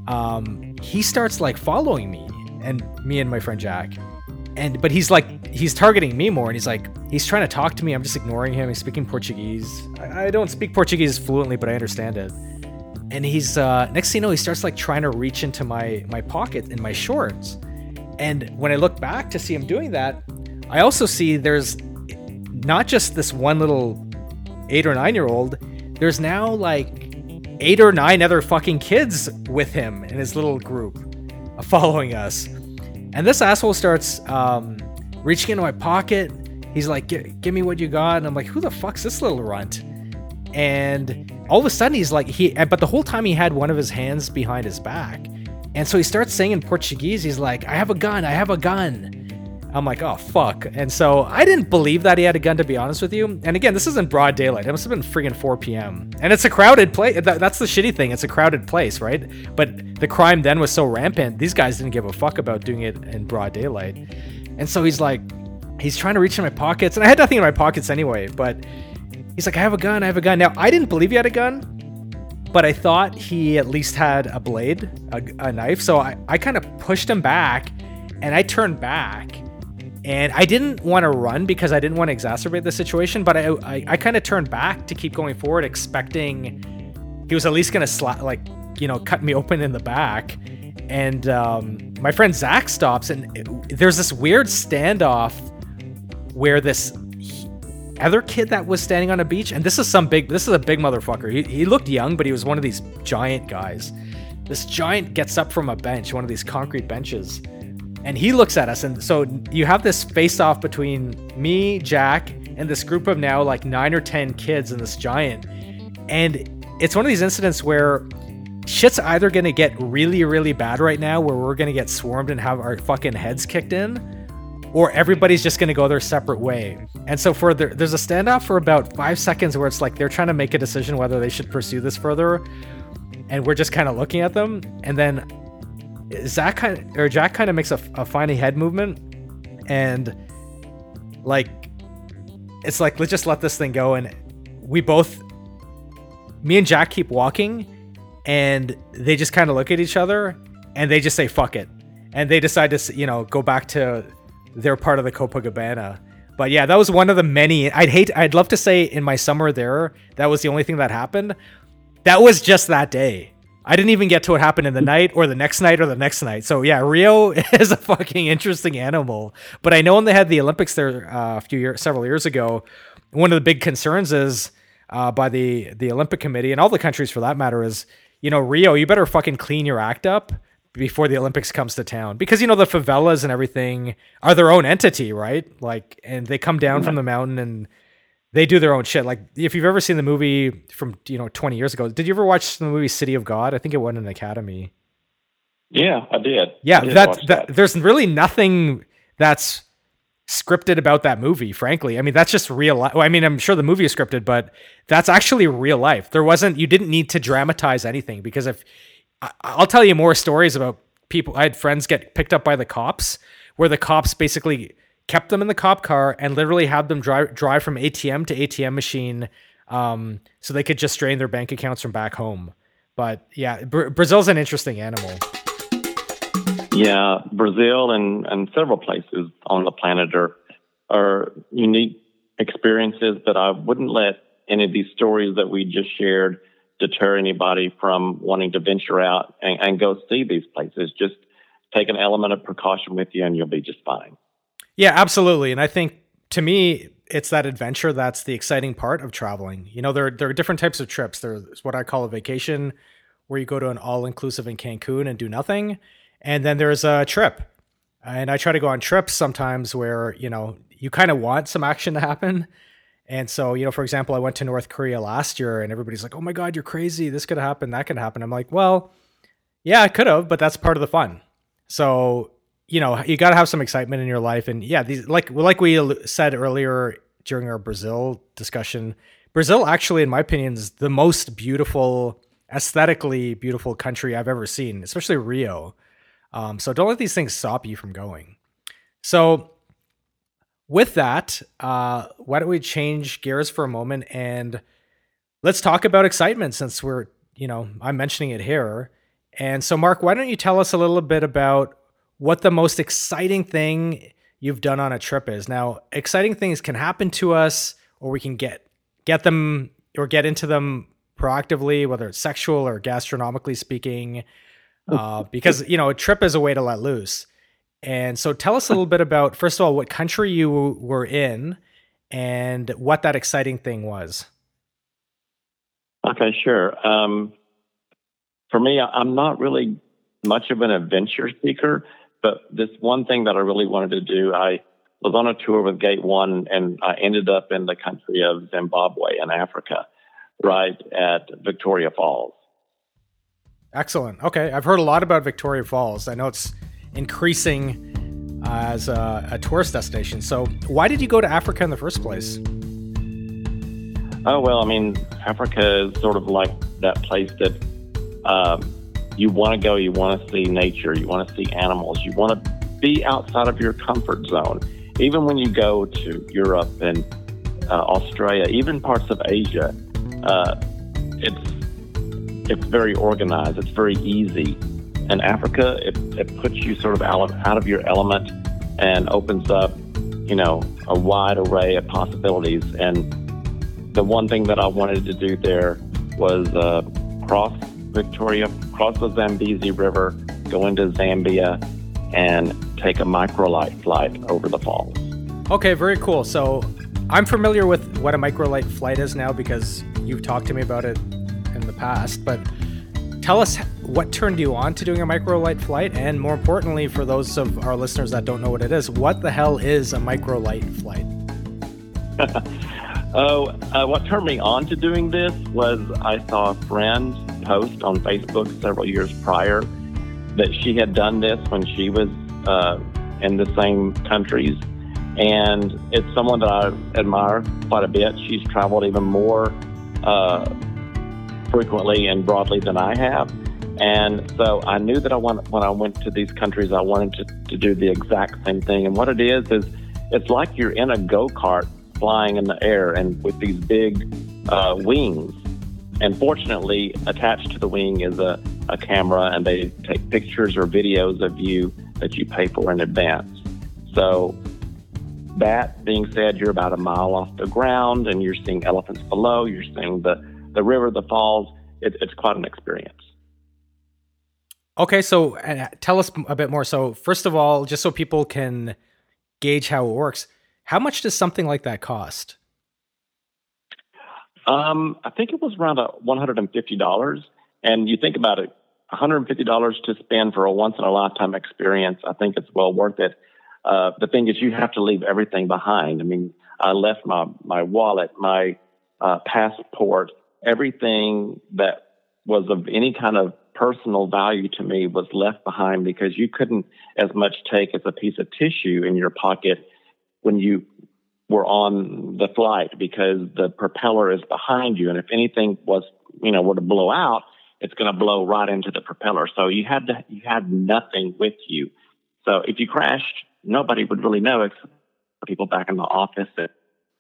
Speaker 2: Um, he starts like following me and me and my friend Jack. And but he's like he's targeting me more and he's like he's trying to talk to me. I'm just ignoring him. He's speaking Portuguese. I, I don't speak Portuguese fluently, but I understand it. And he's uh next thing you know, he starts like trying to reach into my my pocket in my shorts and when I look back to see him doing that, I also see there's not just this one little eight or nine year old, there's now like eight or nine other fucking kids with him in his little group following us. And this asshole starts um, reaching into my pocket. He's like, "Give me what you got," and I'm like, "Who the fuck's this little runt?" And all of a sudden, he's like, he. But the whole time, he had one of his hands behind his back, and so he starts saying in Portuguese, he's like, I have a gun, I have a gun. I'm like, oh, fuck. And so I didn't believe that he had a gun, to be honest with you. And again, this isn't broad daylight. It must have been friggin' 4 p.m. And it's a crowded place. That's the shitty thing. It's a crowded place, right? But the crime then was so rampant, these guys didn't give a fuck about doing it in broad daylight. And so he's like, he's trying to reach in my pockets. And I had nothing in my pockets anyway, but he's like, I have a gun, I have a gun. Now, I didn't believe he had a gun but I thought he at least had a blade, a, a knife. So I, I kind of pushed him back and I turned back. And I didn't want to run because I didn't want to exacerbate the situation, but I, I, I kind of turned back to keep going forward, expecting he was at least going to slap, like, you know, cut me open in the back. And um, my friend Zach stops, and it, there's this weird standoff where this other kid that was standing on a beach, and this is some big, this is a big motherfucker. He, he looked young, but he was one of these giant guys. This giant gets up from a bench, one of these concrete benches, and he looks at us. And so you have this face off between me, Jack, and this group of now like nine or 10 kids and this giant. And it's one of these incidents where shit's either going to get really, really bad right now, where we're going to get swarmed and have our fucking heads kicked in, or everybody's just going to go their separate way. And so for the, there's a standoff for about five seconds where it's like they're trying to make a decision whether they should pursue this further, and we're just kind of looking at them. And then Zach kind of, or Jack kind of makes a, a funny head movement, and like it's like let's just let this thing go. And we both, me and Jack, keep walking, and they just kind of look at each other, and they just say fuck it, and they decide to you know go back to they're part of the Copacabana. But yeah, that was one of the many. I'd hate. I'd love to say in my summer there, that was the only thing that happened. That was just that day. I didn't even get to what happened in the night or the next night or the next night. So yeah, Rio is a fucking interesting animal. But I know when they had the Olympics there uh, a few years, several years ago, one of the big concerns is uh, by the the Olympic Committee and all the countries for that matter is you know, Rio, you better fucking clean your act up before the Olympics comes to town because you know the favelas and everything are their own entity, right? Like, and they come down from the mountain and they do their own shit. Like, if you've ever seen the movie from you know 20 years ago, did you ever watch the movie City of God? I think it won an Academy.
Speaker 1: Yeah, I did.
Speaker 2: Yeah,
Speaker 1: I did
Speaker 2: that,
Speaker 1: watch
Speaker 2: that there's really nothing that's scripted about that movie frankly i mean that's just real life i mean i'm sure the movie is scripted but that's actually real life there wasn't you didn't need to dramatize anything because if I- i'll tell you more stories about people i had friends get picked up by the cops where the cops basically kept them in the cop car and literally had them drive drive from atm to atm machine um, so they could just drain their bank accounts from back home. But yeah Bra- brazil's an interesting animal.
Speaker 1: Yeah, Brazil and, and several places on the planet are are unique experiences, but I wouldn't let any of these stories that we just shared deter anybody from wanting to venture out and, and go see these places. Just take an element of precaution with you and you'll be just fine.
Speaker 2: Yeah, absolutely. And I think to me, it's that adventure that's the exciting part of traveling. You know, there there are different types of trips. There's what I call a vacation, where you go to an all inclusive in Cancun and do nothing, and then there's a trip. And I try to go on trips sometimes where you know you kind of want some action to happen. And so, you know, for example, I went to North Korea last year, and everybody's like, "Oh my God, you're crazy! This could happen, that could happen." I'm like, "Well, yeah, it could have, but that's part of the fun." So you know you got to have some excitement in your life and yeah these like like we said earlier during our brazil discussion brazil actually in my opinion is the most beautiful aesthetically beautiful country i've ever seen especially rio um, so don't let these things stop you from going so with that uh, why don't we change gears for a moment and let's talk about excitement since we're you know i'm mentioning it here and so mark why don't you tell us a little bit about what the most exciting thing you've done on a trip is. Now, exciting things can happen to us or we can get get them or get into them proactively, whether it's sexual or gastronomically speaking. Uh, because you know, a trip is a way to let loose. And so tell us a little bit about first of all what country you were in and what that exciting thing was.
Speaker 1: Okay, sure. Um, for me, I'm not really much of an adventure seeker, but this one thing that I really wanted to do, I was on a tour with Gate One, and I ended up in the country of Zimbabwe in Africa, right at Victoria Falls.
Speaker 2: Excellent. Okay, I've heard a lot about Victoria Falls. I know it's increasing uh, as a, a tourist destination. So, why did you go to Africa in the first place?
Speaker 1: Oh well, I mean, Africa is sort of like that place that um, you want to go. You want to see nature. You want to see animals. You want to be outside of your comfort zone. Even when you go to Europe and uh, Australia, even parts of Asia, uh, it's it's very organized. It's very easy. And Africa, it, it puts you sort of out of, out of your element and opens up, you know, a wide array of possibilities. And the one thing that I wanted to do there was uh, cross Victoria, cross the Zambezi River, go into Zambia, and take a microlight flight over the falls.
Speaker 2: Okay, very cool. So, I'm familiar with what a microlight flight is now because you've talked to me about it in the past. But tell us what turned you on to doing a microlight flight, and more importantly, for those of our listeners that don't know what it is, what the hell is a microlight flight?
Speaker 1: Oh, uh, what turned me on to doing this was I saw a friend post on Facebook several years prior that she had done this when she was uh, in the same countries. And it's someone that I admire quite a bit. She's traveled even more uh, frequently and broadly than I have. And so I knew that I want, when I went to these countries, I wanted to, to do the exact same thing. And what it is, is it's like you're in a go kart flying in the air and with these big uh, wings. And fortunately, attached to the wing is a, a camera, and they take pictures or videos of you that you pay for in advance. So, that being said, you're about a mile off the ground and you're seeing elephants below, you're seeing the, the river, the falls. It, it's quite an experience.
Speaker 2: Okay, so uh, tell us a bit more. So, first of all, just so people can gauge how it works, how much does something like that cost?
Speaker 1: Um, I think it was around a $150. And you think about it, $150 to spend for a once in a lifetime experience, I think it's well worth it. Uh, the thing is, you have to leave everything behind. I mean, I left my, my wallet, my uh, passport, everything that was of any kind of personal value to me was left behind because you couldn't as much take as a piece of tissue in your pocket when you were on the flight because the propeller is behind you. And if anything was, you know, were to blow out, it's going to blow right into the propeller. So you had to, you had nothing with you. So if you crashed, nobody would really know except people back in the office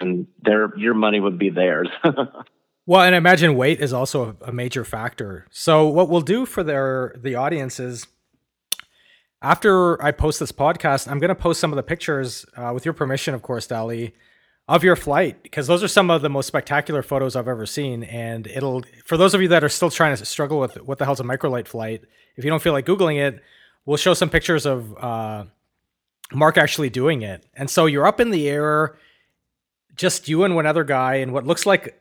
Speaker 1: and their, your money would be theirs.
Speaker 2: Well, and I imagine weight is also a major factor. So what we'll do for their the audience is after I post this podcast, I'm going to post some of the pictures, uh, with your permission, of course, Dally, of your flight because those are some of the most spectacular photos I've ever seen. And it'll for those of you that are still trying to struggle with what the hell's a microlight flight, if you don't feel like googling it, we'll show some pictures of uh, Mark actually doing it. And so you're up in the air, just you and one other guy, in what looks like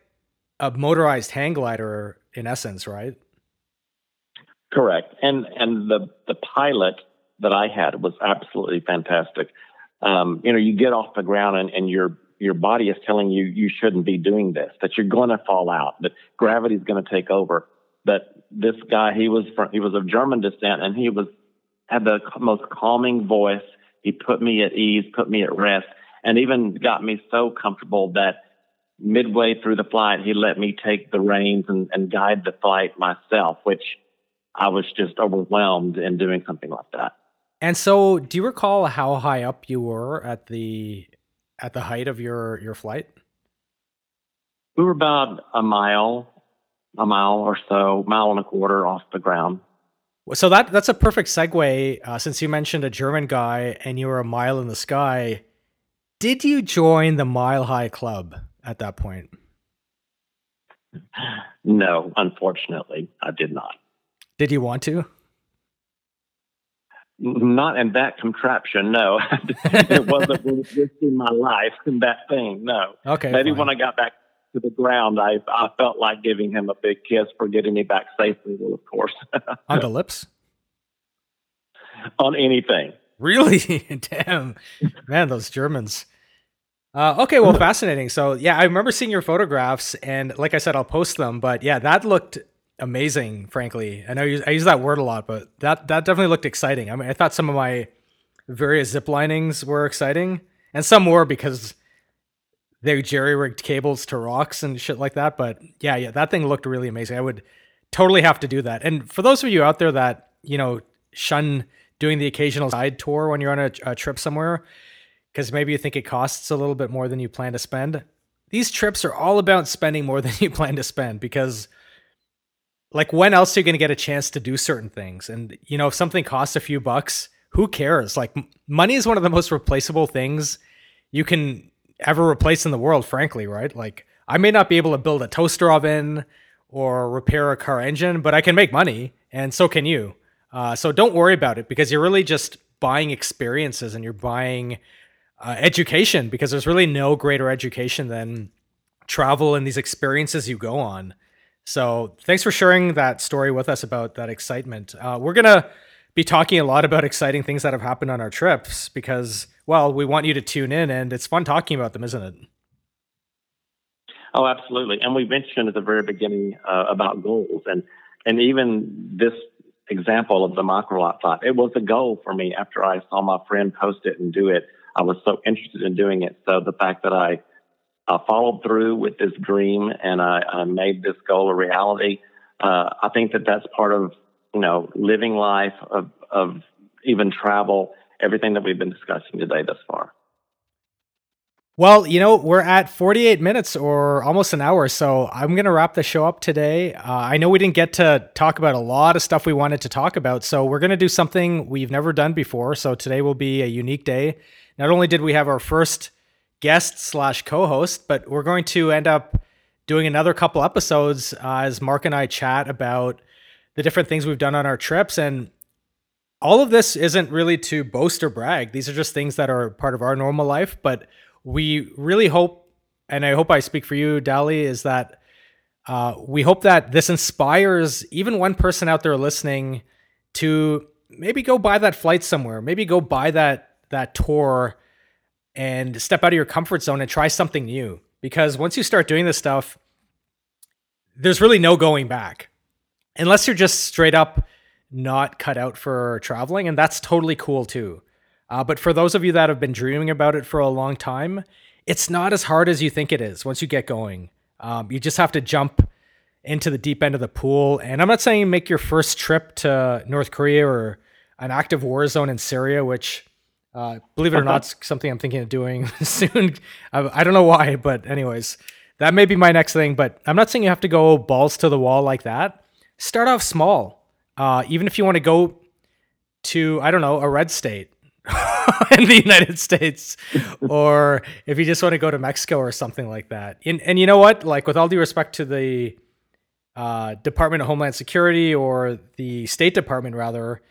Speaker 2: a motorized hang glider in essence, right?
Speaker 1: Correct. And and the the pilot that I had was absolutely fantastic. Um, you know, you get off the ground and, and your your body is telling you you shouldn't be doing this, that you're going to fall out, that gravity is going to take over. But this guy, he was from, he was of German descent, and he was had the most calming voice. He put me at ease, put me at rest, and even got me so comfortable that midway through the flight, he let me take the reins and, and guide the flight myself, which I was just overwhelmed in doing something like that.
Speaker 2: And so, do you recall how high up you were at the at the height of your your flight?
Speaker 1: We were about a mile, a mile or so, mile and a quarter off the ground.
Speaker 2: So that that's a perfect segue. Uh, since you mentioned a German guy and you were a mile in the sky, did you join the Mile High Club? At that point?
Speaker 1: No, unfortunately, I did not.
Speaker 2: Did you want to?
Speaker 1: Not in that contraption, no. it wasn't risking my life in that thing, no.
Speaker 2: Okay.
Speaker 1: Maybe
Speaker 2: fine.
Speaker 1: when I got back to the ground, I I felt like giving him a big kiss for getting me back safely. Well, of course.
Speaker 2: On the lips.
Speaker 1: On anything.
Speaker 2: Really? Damn, man, those Germans. Uh, okay, well, fascinating. So, yeah, I remember seeing your photographs, and like I said, I'll post them. But yeah, that looked amazing. Frankly, I know I use that word a lot, but that that definitely looked exciting. I mean, I thought some of my various zip linings were exciting, and some were because they jerry rigged cables to rocks and shit like that. But yeah, yeah, that thing looked really amazing. I would totally have to do that. And for those of you out there that you know shun doing the occasional side tour when you're on a, a trip somewhere because maybe you think it costs a little bit more than you plan to spend. These trips are all about spending more than you plan to spend because like when else are you going to get a chance to do certain things? And you know, if something costs a few bucks, who cares? Like money is one of the most replaceable things you can ever replace in the world, frankly, right? Like I may not be able to build a toaster oven or repair a car engine, but I can make money and so can you. Uh, so don't worry about it because you're really just buying experiences and you're buying uh, education because there's really no greater education than travel and these experiences you go on. So thanks for sharing that story with us about that excitement. Uh, we're gonna be talking a lot about exciting things that have happened on our trips because, well, we want you to tune in and it's fun talking about them, isn't it?
Speaker 1: Oh, absolutely. And we mentioned at the very beginning uh, about goals, and and even this example of the microlight thought, it was a goal for me after I saw my friend post it and do it. I was so interested in doing it. So the fact that I uh, followed through with this dream and I, I made this goal a reality, uh, I think that that's part of you know living life of of even travel, everything that we've been discussing today thus far.
Speaker 2: Well, you know, we're at 48 minutes or almost an hour, so I'm going to wrap the show up today. Uh, I know we didn't get to talk about a lot of stuff we wanted to talk about, so we're going to do something we've never done before. So today will be a unique day. Not only did we have our first guest slash co-host, but we're going to end up doing another couple episodes uh, as Mark and I chat about the different things we've done on our trips and all of this isn't really to boast or brag. These are just things that are part of our normal life, but we really hope, and I hope I speak for you, Dally, is that Uh, we hope that this inspires even one person out there listening to maybe go buy that flight somewhere, maybe go buy that that tour and step out of your comfort zone and try something new. Because once you start doing this stuff, there's really no going back. Unless you're just straight up not cut out for traveling, and that's totally cool too. Uh, but for those of you that have been dreaming about it for a long time, it's not as hard as you think it is once you get going. Um, you just have to jump into the deep end of the pool. And I'm not saying make your first trip to North Korea or an active war zone in Syria, which, uh, believe it or not, something I'm thinking of doing soon. I, I don't know why, but anyways, that may be my next thing. But I'm not saying you have to go balls to the wall like that. Start off small. Uh, even if you want to go to, I don't know, a red state in the United States, or if you just want to go to Mexico or something like that. And, and you know what? Like, with all due respect to the uh, Department of Homeland Security or the State Department, rather,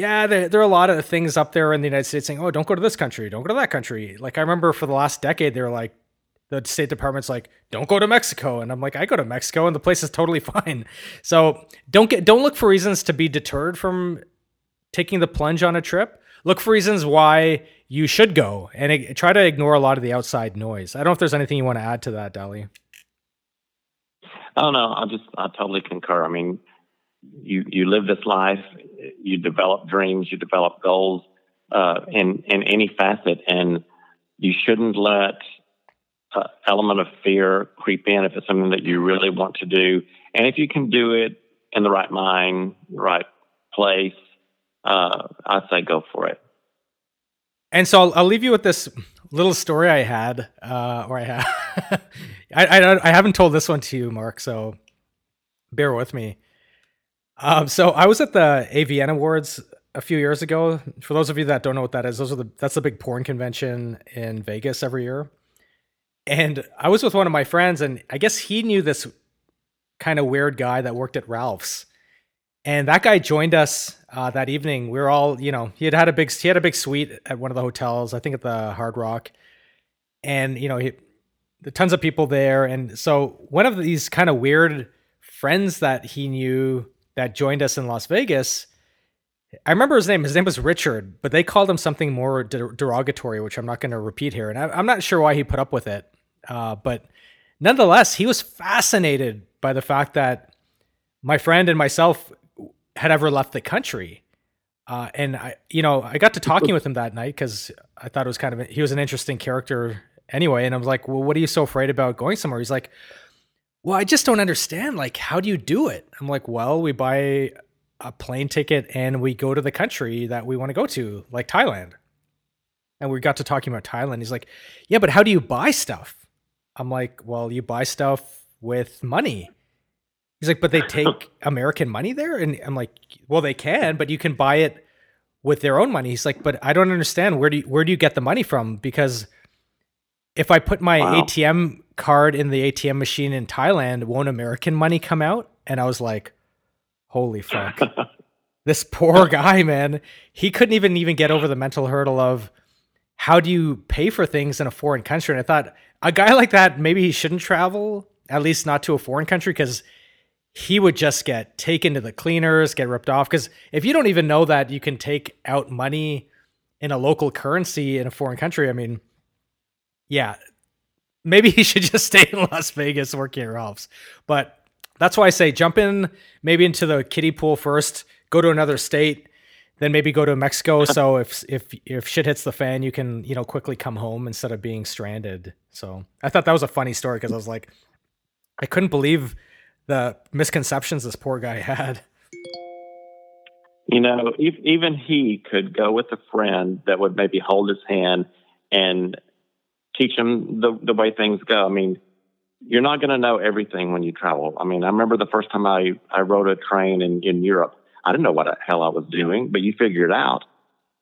Speaker 2: yeah, there, there, are a lot of things up there in the United States saying, oh, don't go to this country, don't go to that country. Like, I remember for the last decade, they were like, the State Department's like, don't go to Mexico. And I'm like, I go to Mexico and the place is totally fine. So don't get, don't look for reasons to be deterred from taking the plunge on a trip. Look for reasons why you should go and it, try to ignore a lot of the outside noise. I don't know if there's anything you want to add to that, Dally.
Speaker 1: I don't know. I just I totally concur. I mean, you you live this life, you develop dreams, you develop goals uh, in in any facet, and you shouldn't let uh, element of fear creep in if it's something that you really want to do, and if you can do it in the right mind, right place, uh, I'd say go for it.
Speaker 2: And so I'll, I'll leave you with this little story I had, uh, or I have. I, I, I haven't told this one to you, Mark. So bear with me. Um, so I was at the AVN Awards a few years ago. For those of you that don't know what that is, those are the that's the big porn convention in Vegas every year. And I was with one of my friends, and I guess he knew this kind of weird guy that worked at Ralph's. And that guy joined us uh, that evening. We were all, you know, he had had a big, he had a big suite at one of the hotels, I think at the Hard Rock, and you know, he, the tons of people there. And so one of these kind of weird friends that he knew that joined us in Las Vegas, I remember his name. His name was Richard, but they called him something more derogatory, which I'm not going to repeat here. And I, am not sure why he put up with it, uh, but nonetheless, he was fascinated by the fact that my friend and myself had ever left the country. Uh, and I, you know, I got to talking with him that night because I thought it was kind of he was an interesting character anyway. And I was like, "Well, what are you so afraid about going somewhere?" He's like, "Well, I just don't understand. Like, how do you do it?" I'm like, "Well, we buy a plane ticket and we go to the country that we want to go to, like Thailand." And we got to talking about Thailand. He's like, "Yeah, but how do you buy stuff?" I'm like, "Well, you buy stuff with money." He's like, but they take American money there? And I'm like, well, they can, but you can buy it with their own money. He's like, but I don't understand. Where do you, where do you get the money from? Because if I put my wow. ATM card in the ATM machine in Thailand, won't American money come out? And I was like, holy fuck. this poor guy, man. He couldn't even even get over the mental hurdle of how do you pay for things in a foreign country? And I thought a guy like that, maybe he shouldn't travel, at least not to a foreign country, because he would just get taken to the cleaners, get ripped off. Because if you don't even know that you can take out money in a local currency in a foreign country, I mean, yeah, maybe he should just stay in Las Vegas working at Ralph's. But that's why I say jump in maybe into the kiddie pool first, go to another state, then maybe go to Mexico. so if if if shit hits the fan, you can you know quickly come home instead of being stranded. So I thought that was a funny story because I was like, I couldn't believe the misconceptions this poor guy had.
Speaker 1: You know, even he could go with a friend that would maybe hold his hand and teach him the, the way things go. I mean, you're not going to know everything when you travel. I mean, I remember the first time I, I rode a train in, in Europe. I didn't know what the hell I was doing, but you figure it out.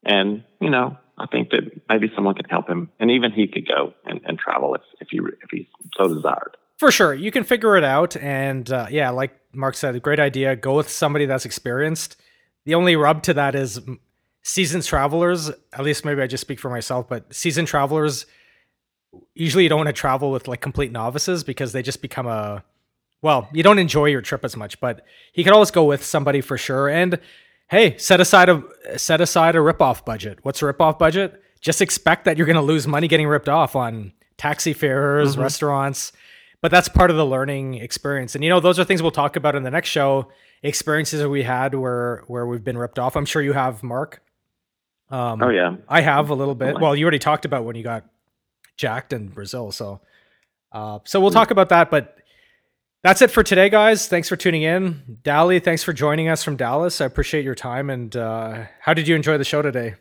Speaker 1: And, you know, I think that maybe someone could help him. And even he could go and, and travel if, if, he, if he so desired
Speaker 2: for sure you can figure it out and uh, yeah like mark said great idea go with somebody that's experienced the only rub to that is seasoned travelers at least maybe i just speak for myself but seasoned travelers usually you don't want to travel with like complete novices because they just become a well, you don't enjoy your trip as much, but he could always go with somebody for sure. And hey, set aside a set aside a ripoff budget. What's a ripoff budget? Just expect that you're going to lose money getting ripped off on taxi fares, mm-hmm. restaurants. But that's part of the learning experience. And you know, those are things we'll talk about in the next show. Experiences that we had where where we've been ripped off. I'm sure you have, Mark.
Speaker 1: Um, oh yeah,
Speaker 2: I have a little bit. Well, you already talked about when you got jacked in Brazil, so uh, so we'll mm. talk about that. But that's it for today, guys. Thanks for tuning in. Dally, thanks for joining us from Dallas. I appreciate your time. And uh, how did you enjoy the show today?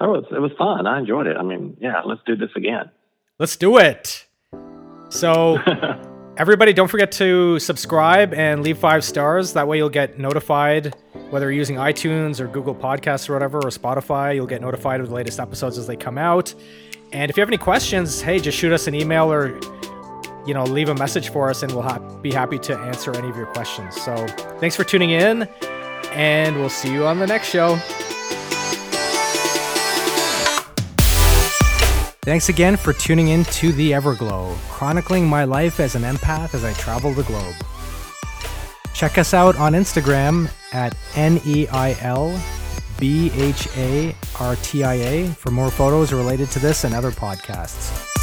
Speaker 1: Oh, it was, it was fun. I enjoyed it. I mean, yeah, let's do this again.
Speaker 2: Let's do it. So, everybody, don't forget to subscribe and leave five stars. That way, you'll get notified whether you're using iTunes or Google Podcasts or whatever, or Spotify. You'll get notified of the latest episodes as they come out. And if you have any questions, hey, just shoot us an email or you know, leave a message for us and we'll ha- be happy to answer any of your questions. So thanks for tuning in, and we'll see you on the next show. Thanks again for tuning in to The Everglow, chronicling my life as an empath as I travel the globe. Check us out on Instagram at N E I L B H A R T I A for more photos related to this and other podcasts.